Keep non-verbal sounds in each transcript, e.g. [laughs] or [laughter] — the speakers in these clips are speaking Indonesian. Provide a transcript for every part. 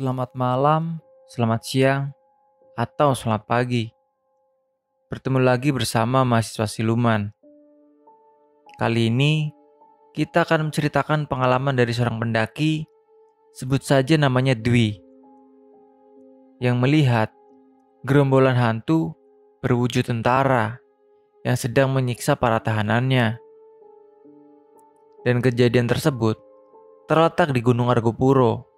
Selamat malam, selamat siang, atau selamat pagi. Bertemu lagi bersama mahasiswa siluman. Kali ini kita akan menceritakan pengalaman dari seorang pendaki, sebut saja namanya Dwi, yang melihat gerombolan hantu berwujud tentara yang sedang menyiksa para tahanannya. Dan kejadian tersebut terletak di Gunung Argopuro.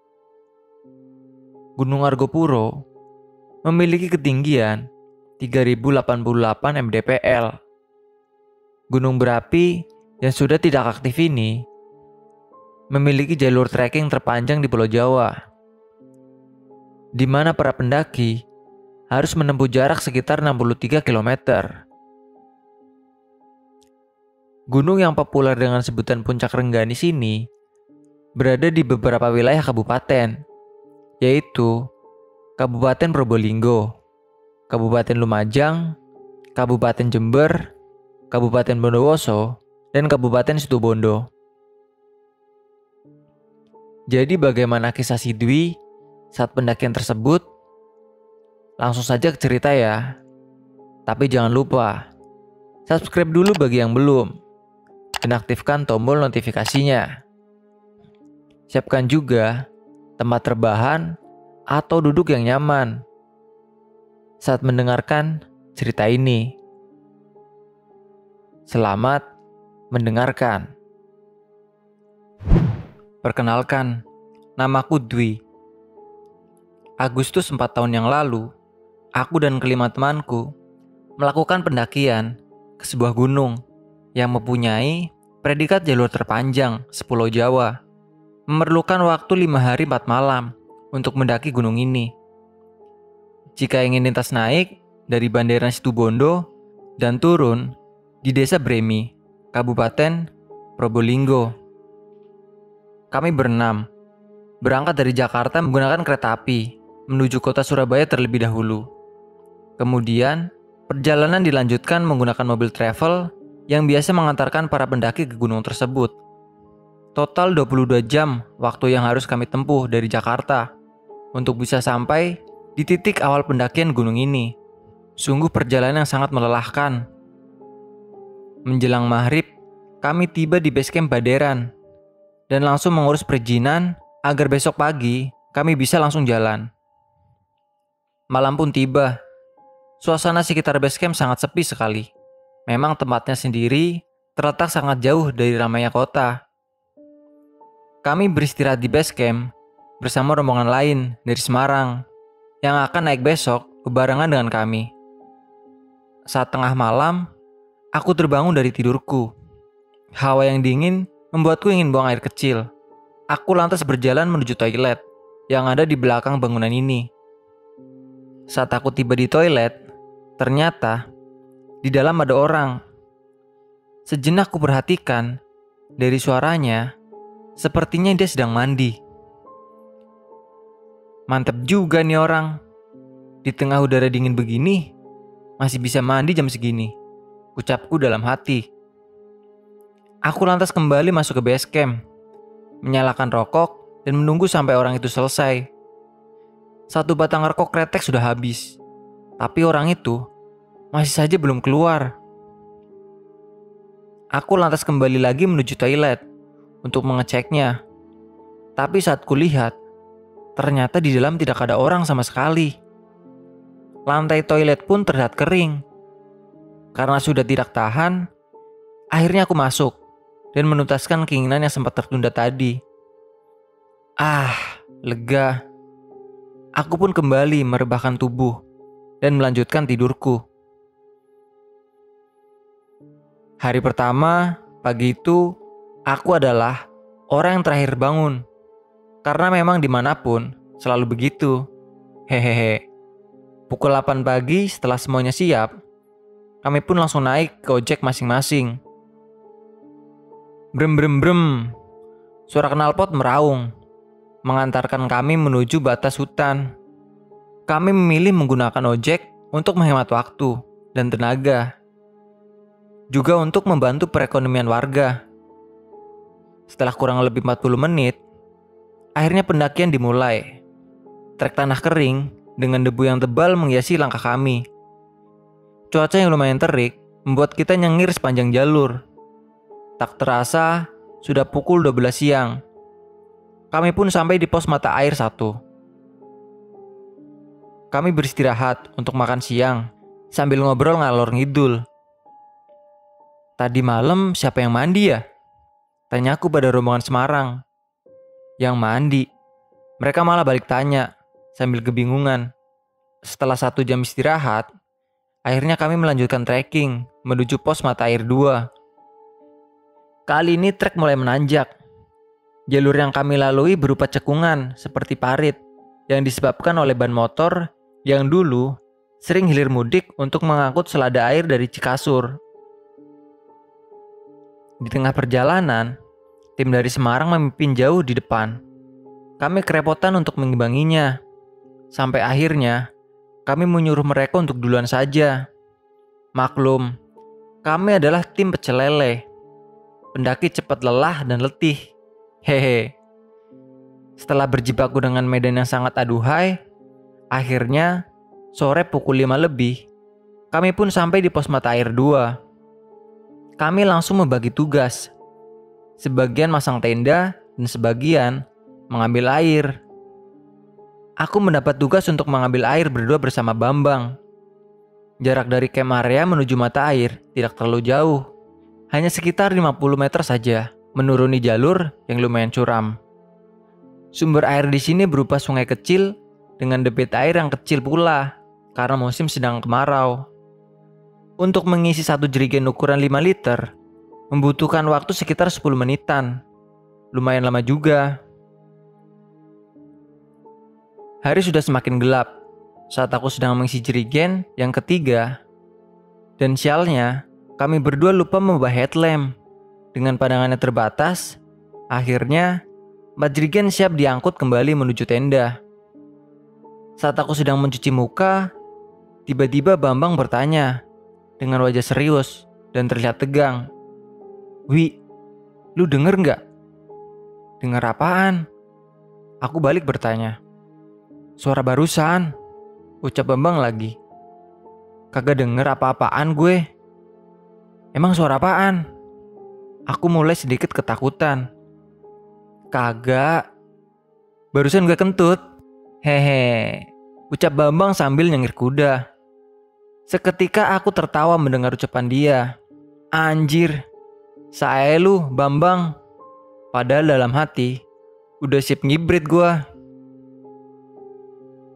Gunung Argopuro memiliki ketinggian 3088 mdpl. Gunung berapi yang sudah tidak aktif ini memiliki jalur trekking terpanjang di Pulau Jawa, di mana para pendaki harus menempuh jarak sekitar 63 km. Gunung yang populer dengan sebutan Puncak Rengganis ini berada di beberapa wilayah kabupaten, yaitu Kabupaten Probolinggo, Kabupaten Lumajang, Kabupaten Jember, Kabupaten Bondowoso, dan Kabupaten Situbondo. Jadi bagaimana kisah si Dwi saat pendakian tersebut? Langsung saja ke cerita ya. Tapi jangan lupa, subscribe dulu bagi yang belum dan aktifkan tombol notifikasinya. Siapkan juga tempat terbahan atau duduk yang nyaman saat mendengarkan cerita ini. Selamat mendengarkan. Perkenalkan, namaku Dwi. Agustus 4 tahun yang lalu, aku dan kelima temanku melakukan pendakian ke sebuah gunung yang mempunyai predikat jalur terpanjang sepulau Jawa. Memerlukan waktu lima hari empat malam untuk mendaki gunung ini. Jika ingin lintas naik dari Banderan Situbondo dan turun di Desa Bremi, Kabupaten Probolinggo. Kami berenam, berangkat dari Jakarta menggunakan kereta api menuju kota Surabaya terlebih dahulu. Kemudian, perjalanan dilanjutkan menggunakan mobil travel yang biasa mengantarkan para pendaki ke gunung tersebut. Total 22 jam waktu yang harus kami tempuh dari Jakarta untuk bisa sampai di titik awal pendakian gunung ini. Sungguh perjalanan yang sangat melelahkan. Menjelang maghrib, kami tiba di base camp Baderan dan langsung mengurus perizinan agar besok pagi kami bisa langsung jalan. Malam pun tiba. Suasana sekitar base camp sangat sepi sekali. Memang tempatnya sendiri terletak sangat jauh dari ramainya kota. Kami beristirahat di base camp bersama rombongan lain dari Semarang yang akan naik besok bebarengan dengan kami. Saat tengah malam, aku terbangun dari tidurku. Hawa yang dingin membuatku ingin buang air kecil. Aku lantas berjalan menuju toilet yang ada di belakang bangunan ini. Saat aku tiba di toilet, ternyata di dalam ada orang. Sejenak ku perhatikan dari suaranya, sepertinya dia sedang mandi. Mantap juga nih orang. Di tengah udara dingin begini, masih bisa mandi jam segini. Ucapku dalam hati. Aku lantas kembali masuk ke base camp, menyalakan rokok dan menunggu sampai orang itu selesai. Satu batang rokok kretek sudah habis, tapi orang itu masih saja belum keluar. Aku lantas kembali lagi menuju toilet untuk mengeceknya. Tapi saat kulihat, ternyata di dalam tidak ada orang sama sekali. Lantai toilet pun terlihat kering. Karena sudah tidak tahan, akhirnya aku masuk dan menuntaskan keinginan yang sempat tertunda tadi. Ah, lega. Aku pun kembali merebahkan tubuh dan melanjutkan tidurku. Hari pertama, pagi itu, aku adalah orang yang terakhir bangun. Karena memang di mana pun, selalu begitu. Hehehe. Pukul 8 pagi setelah semuanya siap, kami pun langsung naik ke ojek masing-masing. Brem brem brem. Suara knalpot meraung, mengantarkan kami menuju batas hutan. Kami memilih menggunakan ojek untuk menghemat waktu dan tenaga juga untuk membantu perekonomian warga. Setelah kurang lebih 40 menit, akhirnya pendakian dimulai. trek tanah kering dengan debu yang tebal menghiasi langkah kami. Cuaca yang lumayan terik membuat kita nyengir sepanjang jalur. Tak terasa, sudah pukul 12 siang. Kami pun sampai di pos mata air satu. Kami beristirahat untuk makan siang sambil ngobrol ngalor ngidul. Tadi malam siapa yang mandi ya? Tanyaku pada rombongan Semarang. Yang mandi. Mereka malah balik tanya sambil kebingungan. Setelah satu jam istirahat, akhirnya kami melanjutkan trekking menuju pos mata air 2. Kali ini trek mulai menanjak. Jalur yang kami lalui berupa cekungan seperti parit yang disebabkan oleh ban motor yang dulu sering hilir mudik untuk mengangkut selada air dari Cikasur. Di tengah perjalanan, tim dari Semarang memimpin jauh di depan. Kami kerepotan untuk mengimbanginya. Sampai akhirnya, kami menyuruh mereka untuk duluan saja. Maklum, kami adalah tim pecel lele pendaki cepat lelah dan letih. Hehe. Setelah berjibaku dengan medan yang sangat aduhai, akhirnya sore pukul 5 lebih, kami pun sampai di pos mata air 2. Kami langsung membagi tugas. Sebagian masang tenda dan sebagian mengambil air. Aku mendapat tugas untuk mengambil air berdua bersama Bambang. Jarak dari kem area menuju mata air tidak terlalu jauh hanya sekitar 50 meter saja, menuruni jalur yang lumayan curam. Sumber air di sini berupa sungai kecil dengan debit air yang kecil pula karena musim sedang kemarau. Untuk mengisi satu jerigen ukuran 5 liter, membutuhkan waktu sekitar 10 menitan. Lumayan lama juga. Hari sudah semakin gelap saat aku sedang mengisi jerigen yang ketiga. Dan sialnya, kami berdua lupa membawa headlamp. Dengan pandangannya terbatas, akhirnya Badrigen siap diangkut kembali menuju tenda. Saat aku sedang mencuci muka, tiba-tiba Bambang bertanya dengan wajah serius dan terlihat tegang. Wi, lu denger nggak? Dengar apaan? Aku balik bertanya. Suara barusan, ucap Bambang lagi. Kagak denger apa-apaan gue. Emang suara apaan? Aku mulai sedikit ketakutan. Kagak. Barusan gue kentut. Hehe. Ucap Bambang sambil nyengir kuda. Seketika aku tertawa mendengar ucapan dia. Anjir. Saya lu, Bambang. Padahal dalam hati, udah sip ngibrit gue.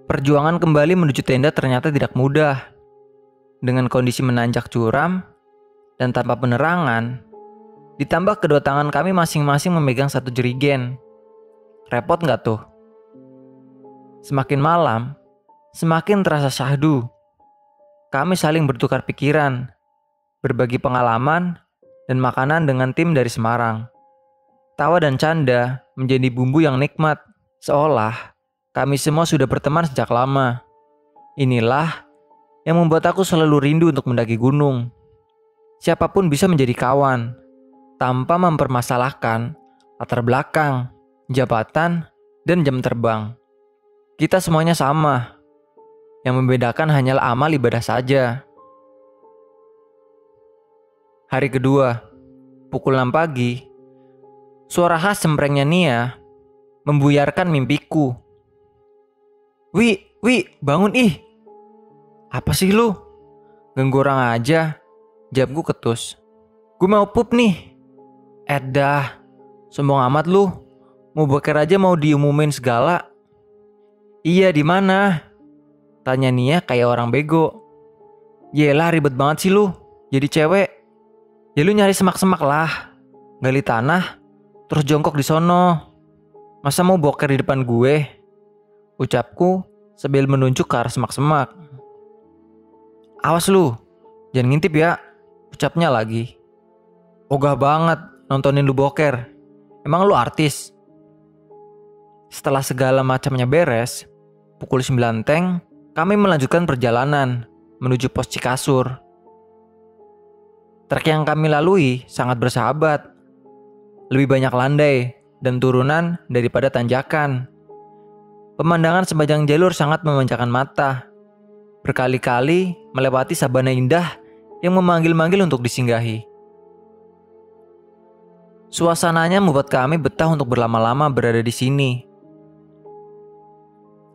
Perjuangan kembali menuju tenda ternyata tidak mudah. Dengan kondisi menanjak curam, dan tanpa penerangan, ditambah kedua tangan kami masing-masing memegang satu jerigen. Repot nggak tuh? Semakin malam, semakin terasa syahdu. Kami saling bertukar pikiran, berbagi pengalaman, dan makanan dengan tim dari Semarang. Tawa dan canda menjadi bumbu yang nikmat, seolah kami semua sudah berteman sejak lama. Inilah yang membuat aku selalu rindu untuk mendaki gunung. Siapa pun bisa menjadi kawan tanpa mempermasalahkan latar belakang, jabatan, dan jam terbang. Kita semuanya sama. Yang membedakan hanyalah amal ibadah saja. Hari kedua, pukul 6 pagi, suara khas semprengnya Nia membuyarkan mimpiku. Wi, wi, bangun ih. Apa sih lu? Ganggu orang aja. Jawabku ketus. Gue mau pup nih. Edah, sombong amat lu. Mau boker aja mau diumumin segala. Iya di mana? Tanya Nia kayak orang bego. Yelah ribet banget sih lu. Jadi cewek. Ya lu nyari semak-semak lah. Gali tanah, terus jongkok di sono. Masa mau boker di depan gue? Ucapku sambil menunjuk ke arah semak-semak. Awas lu, jangan ngintip ya. Ucapnya lagi. Ogah banget nontonin lu boker. Emang lu artis? Setelah segala macamnya beres, pukul 9 teng, kami melanjutkan perjalanan menuju pos Cikasur. Trek yang kami lalui sangat bersahabat. Lebih banyak landai dan turunan daripada tanjakan. Pemandangan sepanjang jalur sangat memanjakan mata. Berkali-kali melewati sabana indah yang memanggil-manggil untuk disinggahi. Suasananya membuat kami betah untuk berlama-lama berada di sini.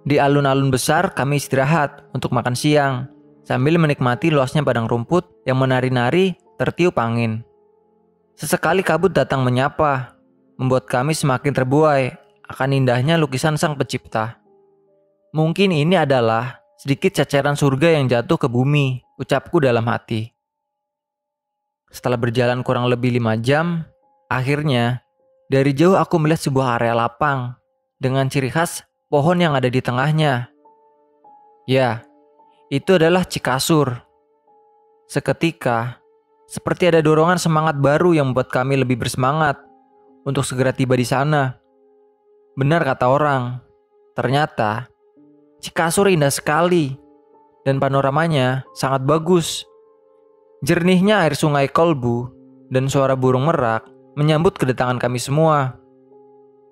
Di alun-alun besar kami istirahat untuk makan siang sambil menikmati luasnya padang rumput yang menari-nari tertiup angin. Sesekali kabut datang menyapa, membuat kami semakin terbuai akan indahnya lukisan sang pencipta. Mungkin ini adalah sedikit ceceran surga yang jatuh ke bumi, ucapku dalam hati. Setelah berjalan kurang lebih lima jam, akhirnya dari jauh aku melihat sebuah area lapang dengan ciri khas pohon yang ada di tengahnya. Ya, itu adalah Cikasur. Seketika, seperti ada dorongan semangat baru yang membuat kami lebih bersemangat untuk segera tiba di sana. Benar kata orang, ternyata Cikasur indah sekali dan panoramanya sangat bagus. Jernihnya air sungai Kolbu dan suara burung merak menyambut kedatangan kami semua.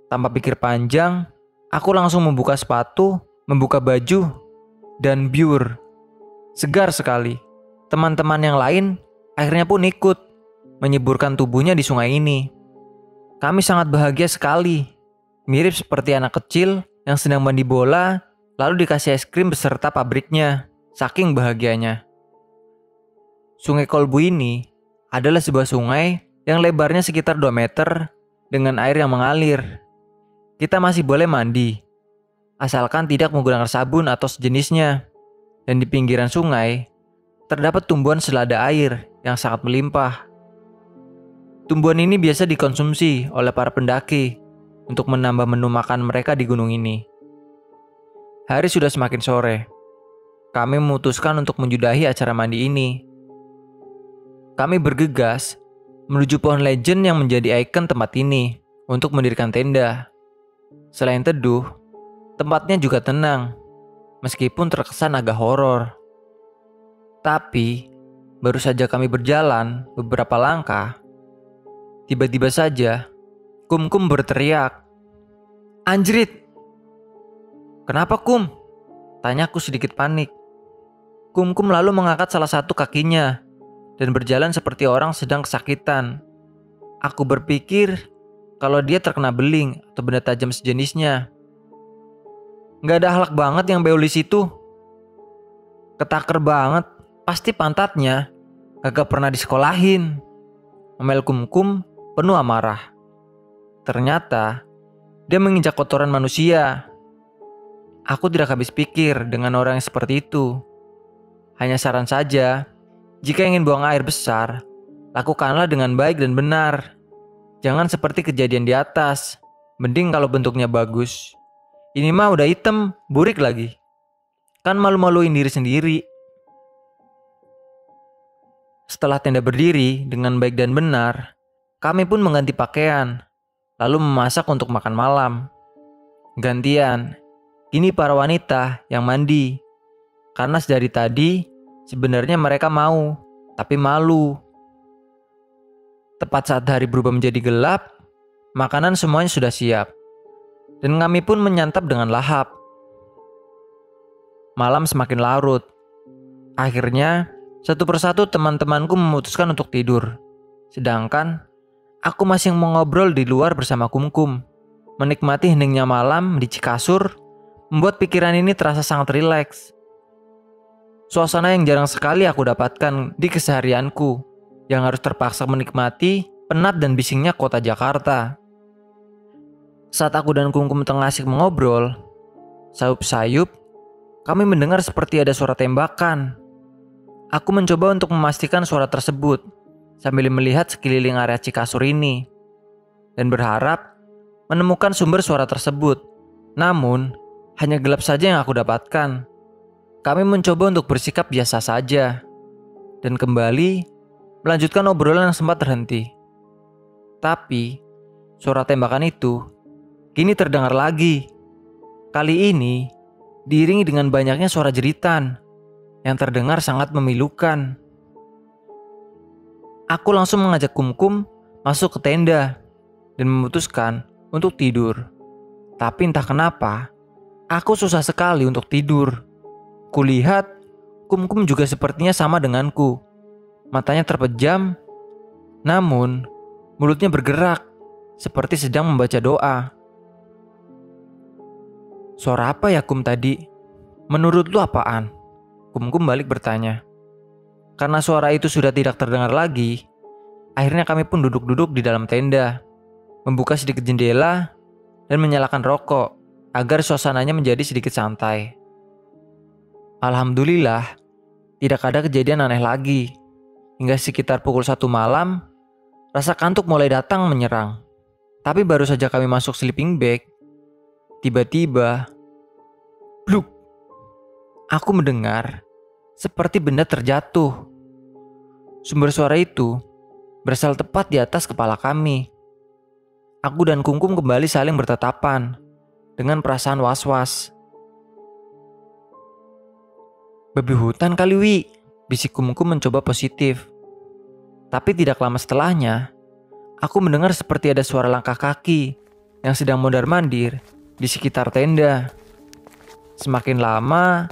Tanpa pikir panjang, Aku langsung membuka sepatu, membuka baju, dan biur. Segar sekali. Teman-teman yang lain akhirnya pun ikut menyeburkan tubuhnya di sungai ini. Kami sangat bahagia sekali. Mirip seperti anak kecil yang sedang mandi bola lalu dikasih es krim beserta pabriknya. Saking bahagianya. Sungai Kolbu ini adalah sebuah sungai yang lebarnya sekitar 2 meter dengan air yang mengalir kita masih boleh mandi, asalkan tidak menggunakan sabun atau sejenisnya. Dan di pinggiran sungai, terdapat tumbuhan selada air yang sangat melimpah. Tumbuhan ini biasa dikonsumsi oleh para pendaki untuk menambah menu makan mereka di gunung ini. Hari sudah semakin sore. Kami memutuskan untuk menjudahi acara mandi ini. Kami bergegas menuju pohon legend yang menjadi ikon tempat ini untuk mendirikan tenda. Selain teduh, tempatnya juga tenang, meskipun terkesan agak horor. Tapi, baru saja kami berjalan beberapa langkah, tiba-tiba saja Kum-kum berteriak. Anjrit! Kenapa Kum? Tanyaku sedikit panik. Kum-kum lalu mengangkat salah satu kakinya dan berjalan seperti orang sedang kesakitan. Aku berpikir kalau dia terkena beling atau benda tajam sejenisnya. Gak ada halak banget yang beolis itu. Ketaker banget, pasti pantatnya kagak pernah disekolahin. Omel kum-kum penuh amarah. Ternyata dia menginjak kotoran manusia. Aku tidak habis pikir dengan orang yang seperti itu. Hanya saran saja, jika ingin buang air besar, lakukanlah dengan baik dan benar. Jangan seperti kejadian di atas. Mending kalau bentuknya bagus. Ini mah udah hitam, burik lagi. Kan malu-maluin diri sendiri. Setelah tenda berdiri dengan baik dan benar, kami pun mengganti pakaian, lalu memasak untuk makan malam. Gantian, kini para wanita yang mandi. Karena dari tadi, sebenarnya mereka mau, tapi malu Tepat saat hari berubah menjadi gelap, makanan semuanya sudah siap. Dan kami pun menyantap dengan lahap. Malam semakin larut. Akhirnya, satu persatu teman-temanku memutuskan untuk tidur. Sedangkan, aku masih mengobrol di luar bersama Kumkum. Menikmati heningnya malam di Cikasur, membuat pikiran ini terasa sangat rileks. Suasana yang jarang sekali aku dapatkan di keseharianku yang harus terpaksa menikmati penat dan bisingnya kota Jakarta. Saat aku dan Kungkum tengah asik mengobrol, sayup-sayup, kami mendengar seperti ada suara tembakan. Aku mencoba untuk memastikan suara tersebut sambil melihat sekeliling area Cikasur ini dan berharap menemukan sumber suara tersebut. Namun, hanya gelap saja yang aku dapatkan. Kami mencoba untuk bersikap biasa saja dan kembali melanjutkan obrolan yang sempat terhenti. Tapi, suara tembakan itu kini terdengar lagi. Kali ini, diiringi dengan banyaknya suara jeritan yang terdengar sangat memilukan. Aku langsung mengajak Kumkum masuk ke tenda dan memutuskan untuk tidur. Tapi entah kenapa, Aku susah sekali untuk tidur. Kulihat, Kumkum juga sepertinya sama denganku. Matanya terpejam, namun mulutnya bergerak seperti sedang membaca doa. Suara apa ya Kum tadi? Menurut lu apaan? Kumkum balik bertanya. Karena suara itu sudah tidak terdengar lagi, akhirnya kami pun duduk-duduk di dalam tenda, membuka sedikit jendela, dan menyalakan rokok agar suasananya menjadi sedikit santai. Alhamdulillah, tidak ada kejadian aneh lagi. Hingga sekitar pukul satu malam, rasa kantuk mulai datang menyerang. Tapi baru saja kami masuk sleeping bag, tiba-tiba, bluk, aku mendengar seperti benda terjatuh. Sumber suara itu berasal tepat di atas kepala kami. Aku dan Kungkum kembali saling bertatapan dengan perasaan was-was. Babi hutan kali Wi, bisik Kumkum mencoba positif. Tapi tidak lama setelahnya, aku mendengar seperti ada suara langkah kaki yang sedang mondar-mandir di sekitar tenda. Semakin lama,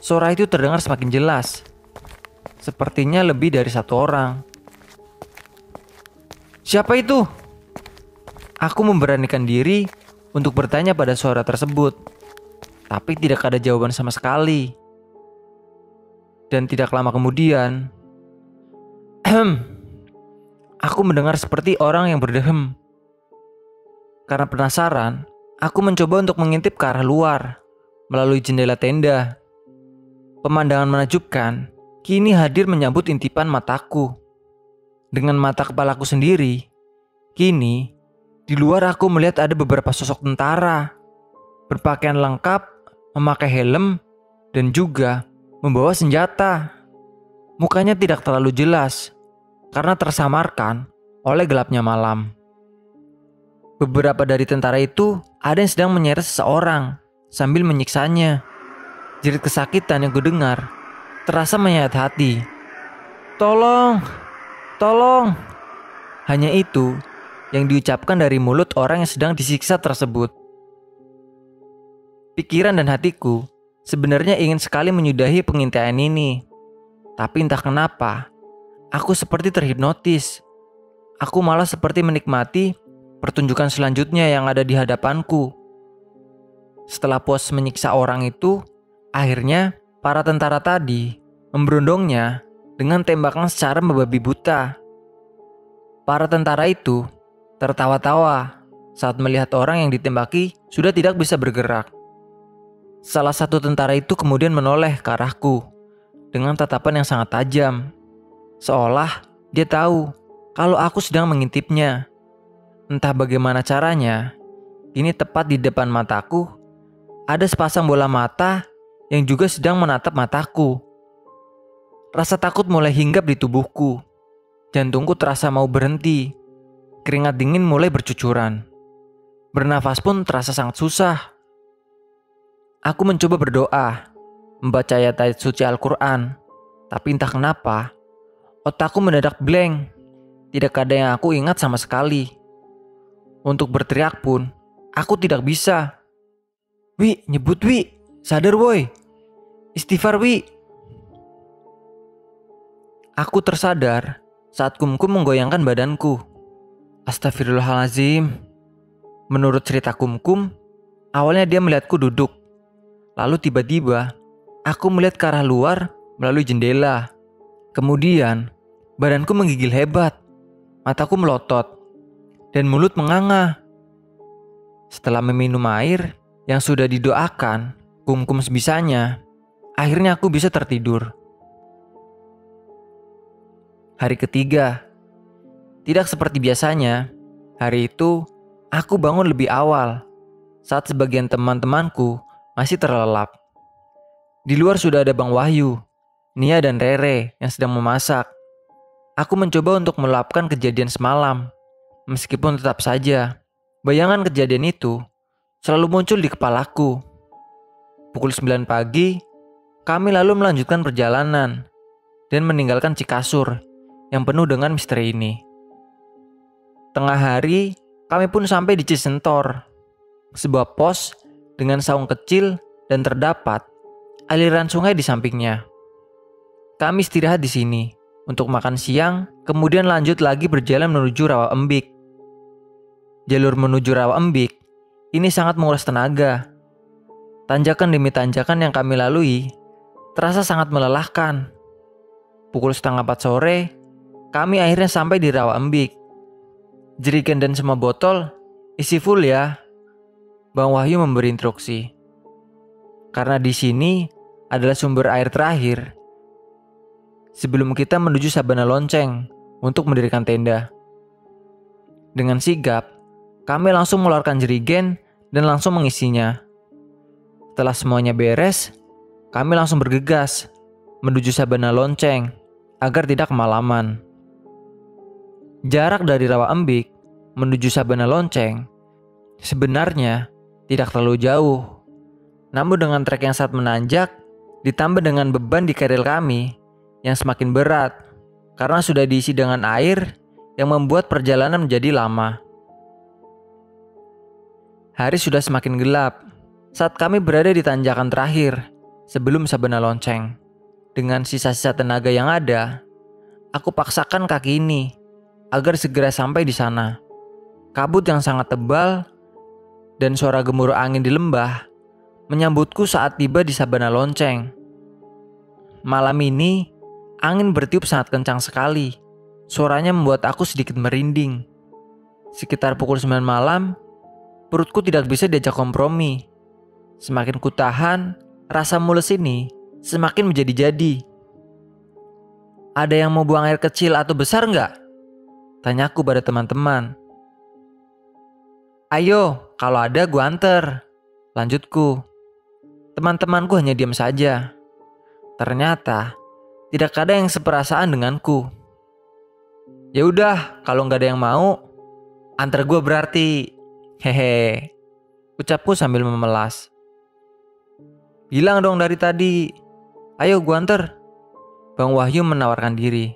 suara itu terdengar semakin jelas. Sepertinya lebih dari satu orang. Siapa itu? Aku memberanikan diri untuk bertanya pada suara tersebut, tapi tidak ada jawaban sama sekali. Dan tidak lama kemudian, [clears throat] aku mendengar seperti orang yang berdehem. Karena penasaran, aku mencoba untuk mengintip ke arah luar melalui jendela tenda. Pemandangan menakjubkan kini hadir menyambut intipan mataku. Dengan mata kepalaku sendiri, kini di luar aku melihat ada beberapa sosok tentara berpakaian lengkap, memakai helm, dan juga membawa senjata. Mukanya tidak terlalu jelas karena tersamarkan oleh gelapnya malam. Beberapa dari tentara itu ada yang sedang menyeret seseorang sambil menyiksanya. Jerit kesakitan yang kudengar terasa menyayat hati. Tolong, tolong. Hanya itu yang diucapkan dari mulut orang yang sedang disiksa tersebut. Pikiran dan hatiku sebenarnya ingin sekali menyudahi pengintaian ini. Tapi entah kenapa, aku seperti terhipnotis. Aku malah seperti menikmati pertunjukan selanjutnya yang ada di hadapanku. Setelah pos menyiksa orang itu, akhirnya para tentara tadi memberondongnya dengan tembakan secara membabi buta. Para tentara itu tertawa-tawa saat melihat orang yang ditembaki sudah tidak bisa bergerak. Salah satu tentara itu kemudian menoleh ke arahku dengan tatapan yang sangat tajam, seolah dia tahu kalau aku sedang mengintipnya. Entah bagaimana caranya, ini tepat di depan mataku ada sepasang bola mata yang juga sedang menatap mataku. Rasa takut mulai hinggap di tubuhku. Jantungku terasa mau berhenti Keringat dingin mulai bercucuran. Bernafas pun terasa sangat susah. Aku mencoba berdoa, membaca ayat-ayat suci Al-Quran. Tapi entah kenapa, otakku mendadak blank. Tidak ada yang aku ingat sama sekali. Untuk berteriak pun, aku tidak bisa. Wi, nyebut Wi. Sadar woi. Istighfar Wi. Aku tersadar saat kumkum menggoyangkan badanku. Astagfirullahalazim. Menurut cerita Kumkum, awalnya dia melihatku duduk. Lalu tiba-tiba, aku melihat ke arah luar melalui jendela. Kemudian, badanku menggigil hebat. Mataku melotot. Dan mulut menganga. Setelah meminum air yang sudah didoakan, Kumkum sebisanya, akhirnya aku bisa tertidur. Hari ketiga, tidak seperti biasanya, hari itu aku bangun lebih awal saat sebagian teman-temanku masih terlelap. Di luar sudah ada Bang Wahyu, Nia dan Rere yang sedang memasak. Aku mencoba untuk meluapkan kejadian semalam, meskipun tetap saja bayangan kejadian itu selalu muncul di kepalaku. Pukul 9 pagi, kami lalu melanjutkan perjalanan dan meninggalkan Cikasur yang penuh dengan misteri ini. Tengah hari, kami pun sampai di Cisentor, sebuah pos dengan saung kecil dan terdapat aliran sungai di sampingnya. Kami istirahat di sini untuk makan siang, kemudian lanjut lagi berjalan menuju Rawa Embik. Jalur menuju Rawa Embik ini sangat menguras tenaga. Tanjakan demi tanjakan yang kami lalui terasa sangat melelahkan. Pukul setengah empat sore, kami akhirnya sampai di Rawa Embik. Jerigen dan semua botol isi full ya. Bang Wahyu memberi instruksi. Karena di sini adalah sumber air terakhir sebelum kita menuju Sabana Lonceng untuk mendirikan tenda. Dengan sigap, kami langsung mengeluarkan jerigen dan langsung mengisinya. Setelah semuanya beres, kami langsung bergegas menuju Sabana Lonceng agar tidak kemalaman. Jarak dari Rawa Embik menuju Sabana Lonceng sebenarnya tidak terlalu jauh. Namun dengan trek yang sangat menanjak, ditambah dengan beban di keril kami, yang semakin berat karena sudah diisi dengan air yang membuat perjalanan menjadi lama. Hari sudah semakin gelap saat kami berada di tanjakan terakhir sebelum Sabana Lonceng. Dengan sisa-sisa tenaga yang ada, aku paksakan kaki ini agar segera sampai di sana. Kabut yang sangat tebal dan suara gemuruh angin di lembah menyambutku saat tiba di Sabana Lonceng. Malam ini, Angin bertiup sangat kencang sekali. Suaranya membuat aku sedikit merinding. Sekitar pukul 9 malam, perutku tidak bisa diajak kompromi. Semakin kutahan, rasa mules ini semakin menjadi-jadi. Ada yang mau buang air kecil atau besar nggak? Tanyaku pada teman-teman. Ayo, kalau ada gua anter. Lanjutku. Teman-temanku hanya diam saja. Ternyata tidak ada yang seperasaan denganku. Ya udah, kalau nggak ada yang mau, antar gue berarti. Hehe. Ucapku sambil memelas. Bilang dong dari tadi. Ayo gue antar. Bang Wahyu menawarkan diri.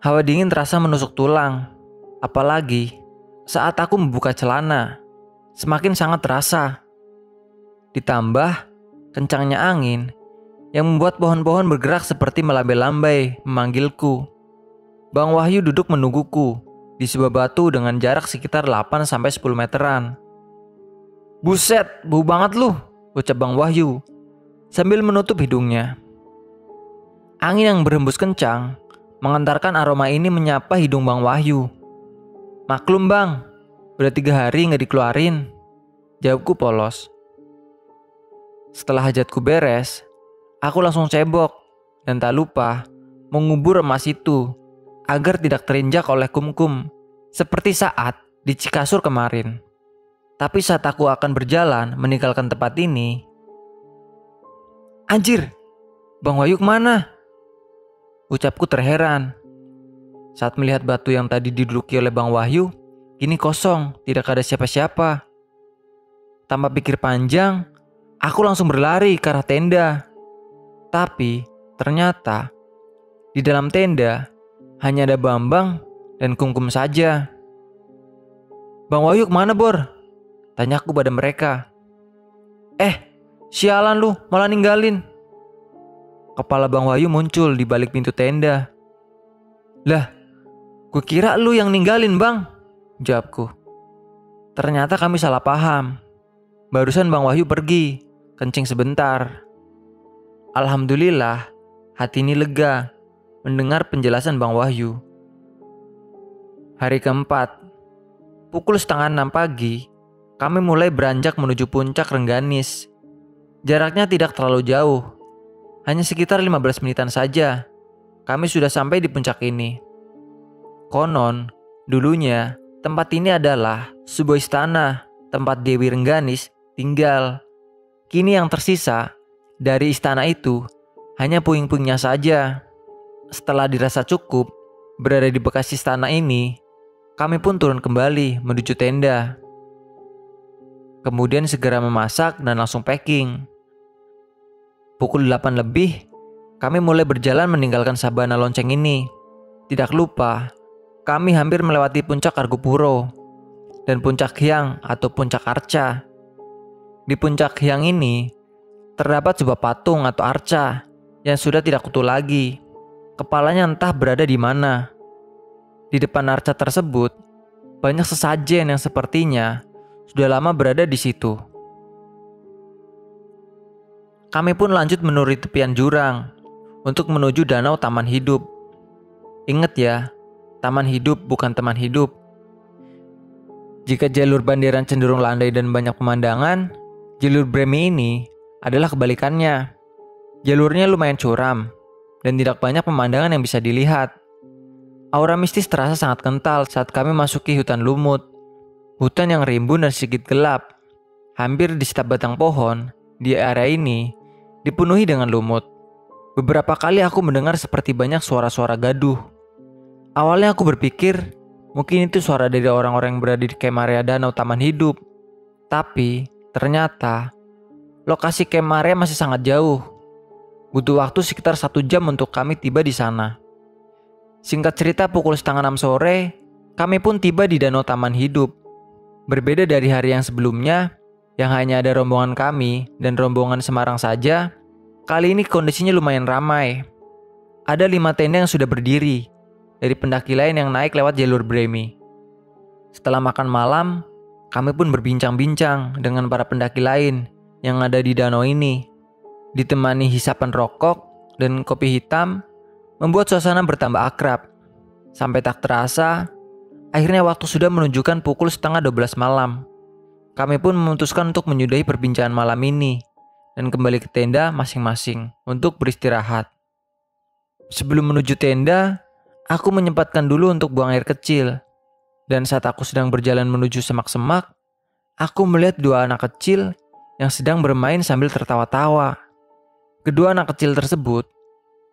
Hawa dingin terasa menusuk tulang. Apalagi saat aku membuka celana. Semakin sangat terasa. Ditambah kencangnya angin yang membuat pohon-pohon bergerak seperti melambai-lambai memanggilku. Bang Wahyu duduk menungguku di sebuah batu dengan jarak sekitar 8-10 meteran. Buset, bau banget lu, ucap Bang Wahyu sambil menutup hidungnya. Angin yang berhembus kencang mengantarkan aroma ini menyapa hidung Bang Wahyu. Maklum bang, udah tiga hari nggak dikeluarin. Jawabku polos. Setelah hajatku beres, Aku langsung cebok dan tak lupa mengubur emas itu agar tidak terinjak oleh kumkum seperti saat di Cikasur kemarin. Tapi saat aku akan berjalan meninggalkan tempat ini, Anjir, Bang Wayu ke mana? Ucapku terheran. Saat melihat batu yang tadi diduduki oleh Bang Wahyu, kini kosong, tidak ada siapa-siapa. Tanpa pikir panjang, aku langsung berlari ke arah tenda. Tapi ternyata di dalam tenda hanya ada Bambang dan Kungkum saja. Bang Wahyu ke mana Bor? Tanyaku pada mereka. Eh, sialan lu malah ninggalin. Kepala Bang Wahyu muncul di balik pintu tenda. Lah, gue kira lu yang ninggalin bang, jawabku. Ternyata kami salah paham. Barusan Bang Wahyu pergi, kencing sebentar. Alhamdulillah, hati ini lega mendengar penjelasan Bang Wahyu. Hari keempat, pukul setengah enam pagi, kami mulai beranjak menuju puncak Rengganis. Jaraknya tidak terlalu jauh, hanya sekitar 15 menitan saja. Kami sudah sampai di puncak ini. Konon, dulunya tempat ini adalah sebuah istana tempat Dewi Rengganis tinggal. Kini yang tersisa dari istana itu, hanya puing-puingnya saja. Setelah dirasa cukup, berada di bekas istana ini, kami pun turun kembali menuju tenda. Kemudian segera memasak dan langsung packing. Pukul 8 lebih, kami mulai berjalan meninggalkan sabana lonceng ini. Tidak lupa, kami hampir melewati puncak Argopuro dan puncak Hyang atau puncak Arca. Di puncak hyang ini, terdapat sebuah patung atau arca yang sudah tidak utuh lagi. Kepalanya entah berada di mana. Di depan arca tersebut, banyak sesajen yang sepertinya sudah lama berada di situ. Kami pun lanjut menuruni tepian jurang untuk menuju danau taman hidup. Ingat ya, taman hidup bukan teman hidup. Jika jalur banderan cenderung landai dan banyak pemandangan, jalur Bremi ini adalah kebalikannya. Jalurnya lumayan curam, dan tidak banyak pemandangan yang bisa dilihat. Aura mistis terasa sangat kental saat kami masuki hutan lumut. Hutan yang rimbun dan sedikit gelap. Hampir di setiap batang pohon, di area ini dipenuhi dengan lumut. Beberapa kali aku mendengar seperti banyak suara-suara gaduh. Awalnya aku berpikir mungkin itu suara dari orang-orang yang berada di kemarea danau taman hidup. Tapi ternyata lokasi kemarea masih sangat jauh Butuh waktu sekitar satu jam untuk kami tiba di sana. Singkat cerita pukul setengah enam sore, kami pun tiba di Danau Taman Hidup. Berbeda dari hari yang sebelumnya, yang hanya ada rombongan kami dan rombongan Semarang saja, kali ini kondisinya lumayan ramai. Ada lima tenda yang sudah berdiri, dari pendaki lain yang naik lewat jalur Bremi. Setelah makan malam, kami pun berbincang-bincang dengan para pendaki lain yang ada di danau ini ditemani hisapan rokok dan kopi hitam, membuat suasana bertambah akrab. Sampai tak terasa, akhirnya waktu sudah menunjukkan pukul setengah 12 malam. Kami pun memutuskan untuk menyudahi perbincangan malam ini dan kembali ke tenda masing-masing untuk beristirahat. Sebelum menuju tenda, aku menyempatkan dulu untuk buang air kecil. Dan saat aku sedang berjalan menuju semak-semak, aku melihat dua anak kecil yang sedang bermain sambil tertawa-tawa. Kedua anak kecil tersebut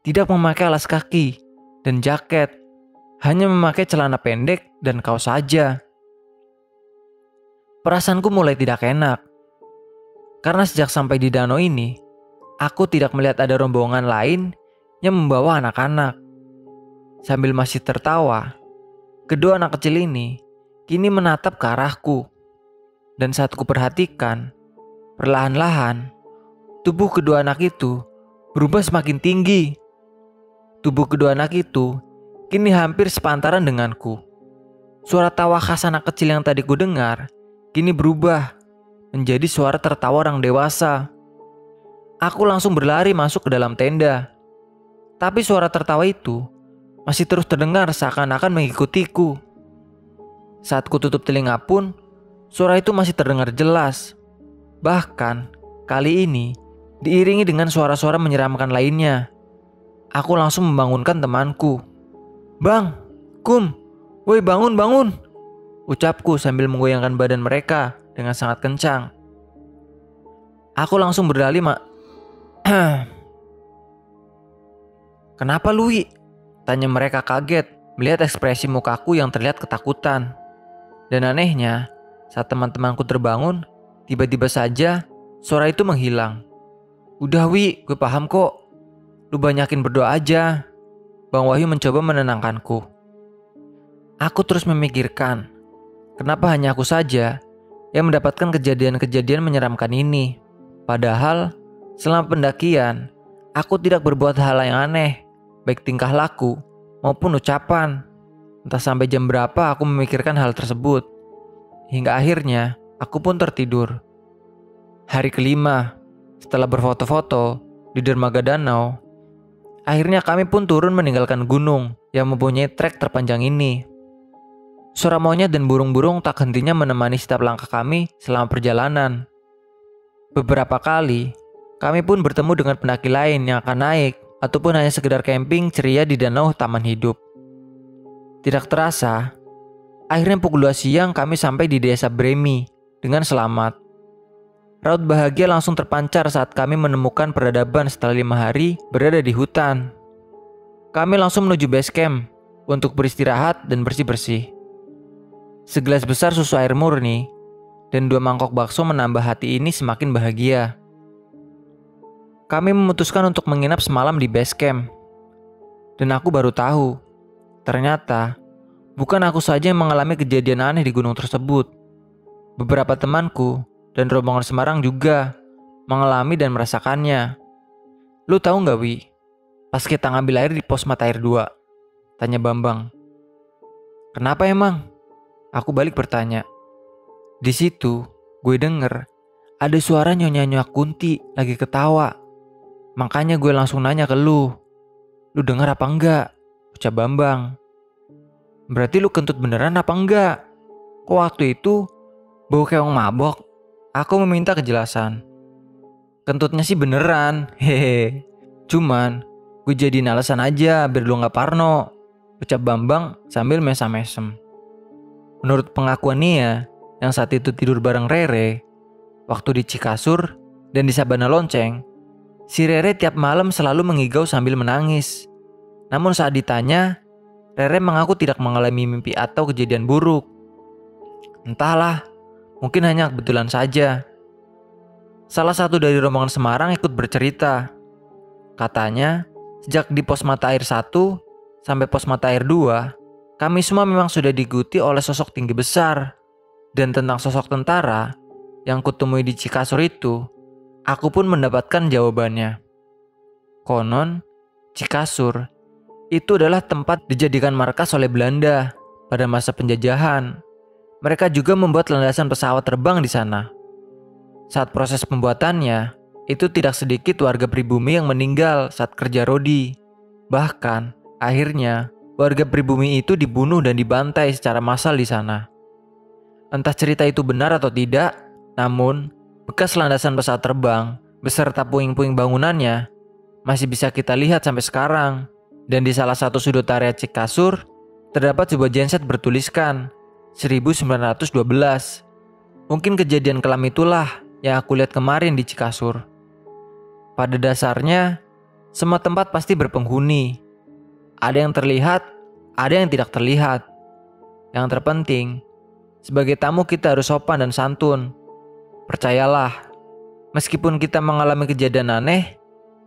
tidak memakai alas kaki dan jaket, hanya memakai celana pendek dan kaos saja. Perasaanku mulai tidak enak, karena sejak sampai di danau ini, aku tidak melihat ada rombongan lain yang membawa anak-anak. Sambil masih tertawa, kedua anak kecil ini kini menatap ke arahku. Dan saat ku perhatikan, perlahan-lahan Tubuh kedua anak itu berubah semakin tinggi. Tubuh kedua anak itu kini hampir sepantaran denganku. Suara tawa khas anak kecil yang tadi ku dengar kini berubah menjadi suara tertawa orang dewasa. Aku langsung berlari masuk ke dalam tenda. Tapi suara tertawa itu masih terus terdengar seakan-akan mengikutiku. Saat ku tutup telinga pun, suara itu masih terdengar jelas. Bahkan, kali ini diiringi dengan suara-suara menyeramkan lainnya. Aku langsung membangunkan temanku. Bang, Kum, woi bangun bangun. Ucapku sambil menggoyangkan badan mereka dengan sangat kencang. Aku langsung berdalih mak. [clears throat] Kenapa Lui? Tanya mereka kaget melihat ekspresi mukaku yang terlihat ketakutan. Dan anehnya, saat teman-temanku terbangun, tiba-tiba saja suara itu menghilang. Udah Wi, gue paham kok. Lu banyakin berdoa aja. Bang Wahyu mencoba menenangkanku. Aku terus memikirkan, kenapa hanya aku saja yang mendapatkan kejadian-kejadian menyeramkan ini. Padahal, selama pendakian, aku tidak berbuat hal yang aneh, baik tingkah laku maupun ucapan. Entah sampai jam berapa aku memikirkan hal tersebut. Hingga akhirnya, aku pun tertidur. Hari kelima, setelah berfoto-foto di dermaga danau, akhirnya kami pun turun meninggalkan gunung yang mempunyai trek terpanjang ini. Suara monyet dan burung-burung tak hentinya menemani setiap langkah kami selama perjalanan. Beberapa kali, kami pun bertemu dengan pendaki lain yang akan naik ataupun hanya sekedar camping ceria di danau taman hidup. Tidak terasa, akhirnya pukul 2 siang kami sampai di desa Bremi dengan selamat. Raut bahagia langsung terpancar saat kami menemukan peradaban setelah lima hari berada di hutan. Kami langsung menuju base camp untuk beristirahat dan bersih-bersih. Segelas besar susu air murni dan dua mangkok bakso menambah hati ini semakin bahagia. Kami memutuskan untuk menginap semalam di base camp. Dan aku baru tahu, ternyata bukan aku saja yang mengalami kejadian aneh di gunung tersebut. Beberapa temanku dan rombongan Semarang juga mengalami dan merasakannya. Lu tahu nggak Wi? Pas kita ngambil air di pos mata air 2, tanya Bambang. Kenapa emang? Aku balik bertanya. Di situ, gue denger ada suara nyonya-nyonya Kunti lagi ketawa. Makanya gue langsung nanya ke lu. Lu denger apa enggak? Ucap Bambang. Berarti lu kentut beneran apa enggak? Kok waktu itu bau keong mabok? Aku meminta kejelasan. Kentutnya sih beneran, [laughs] hehe. Cuman gue jadi alasan aja biar lu gak parno. Ucap Bambang sambil mesam-mesem. Menurut pengakuan Nia, yang saat itu tidur bareng Rere, waktu di Cikasur dan di Sabana Lonceng, si Rere tiap malam selalu mengigau sambil menangis. Namun saat ditanya, Rere mengaku tidak mengalami mimpi atau kejadian buruk. Entahlah, mungkin hanya kebetulan saja. Salah satu dari rombongan Semarang ikut bercerita. Katanya, sejak di pos mata air 1 sampai pos mata air 2, kami semua memang sudah diikuti oleh sosok tinggi besar. Dan tentang sosok tentara yang kutemui di Cikasur itu, aku pun mendapatkan jawabannya. Konon, Cikasur itu adalah tempat dijadikan markas oleh Belanda pada masa penjajahan. Mereka juga membuat landasan pesawat terbang di sana. Saat proses pembuatannya, itu tidak sedikit warga pribumi yang meninggal saat kerja Rodi. Bahkan, Akhirnya, warga pribumi itu dibunuh dan dibantai secara massal di sana. Entah cerita itu benar atau tidak, namun bekas landasan pesawat terbang beserta puing-puing bangunannya masih bisa kita lihat sampai sekarang. Dan di salah satu sudut area Cikasur, terdapat sebuah genset bertuliskan 1912. Mungkin kejadian kelam itulah yang aku lihat kemarin di Cikasur. Pada dasarnya, semua tempat pasti berpenghuni, ada yang terlihat, ada yang tidak terlihat. Yang terpenting, sebagai tamu kita harus sopan dan santun. Percayalah, meskipun kita mengalami kejadian aneh,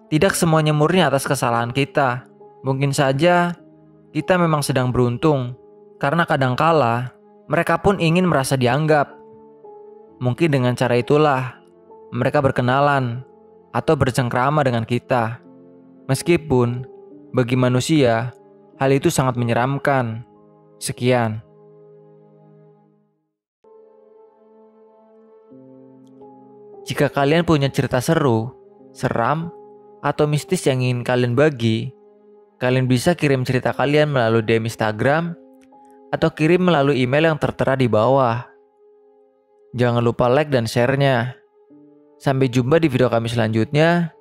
tidak semuanya murni atas kesalahan kita. Mungkin saja kita memang sedang beruntung, karena kadangkala mereka pun ingin merasa dianggap. Mungkin dengan cara itulah mereka berkenalan atau bercengkrama dengan kita. Meskipun bagi manusia, hal itu sangat menyeramkan. Sekian. Jika kalian punya cerita seru, seram, atau mistis yang ingin kalian bagi, kalian bisa kirim cerita kalian melalui DM Instagram atau kirim melalui email yang tertera di bawah. Jangan lupa like dan share-nya. Sampai jumpa di video kami selanjutnya.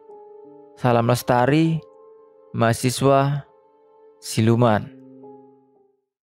Salam lestari mahasiswa siluman.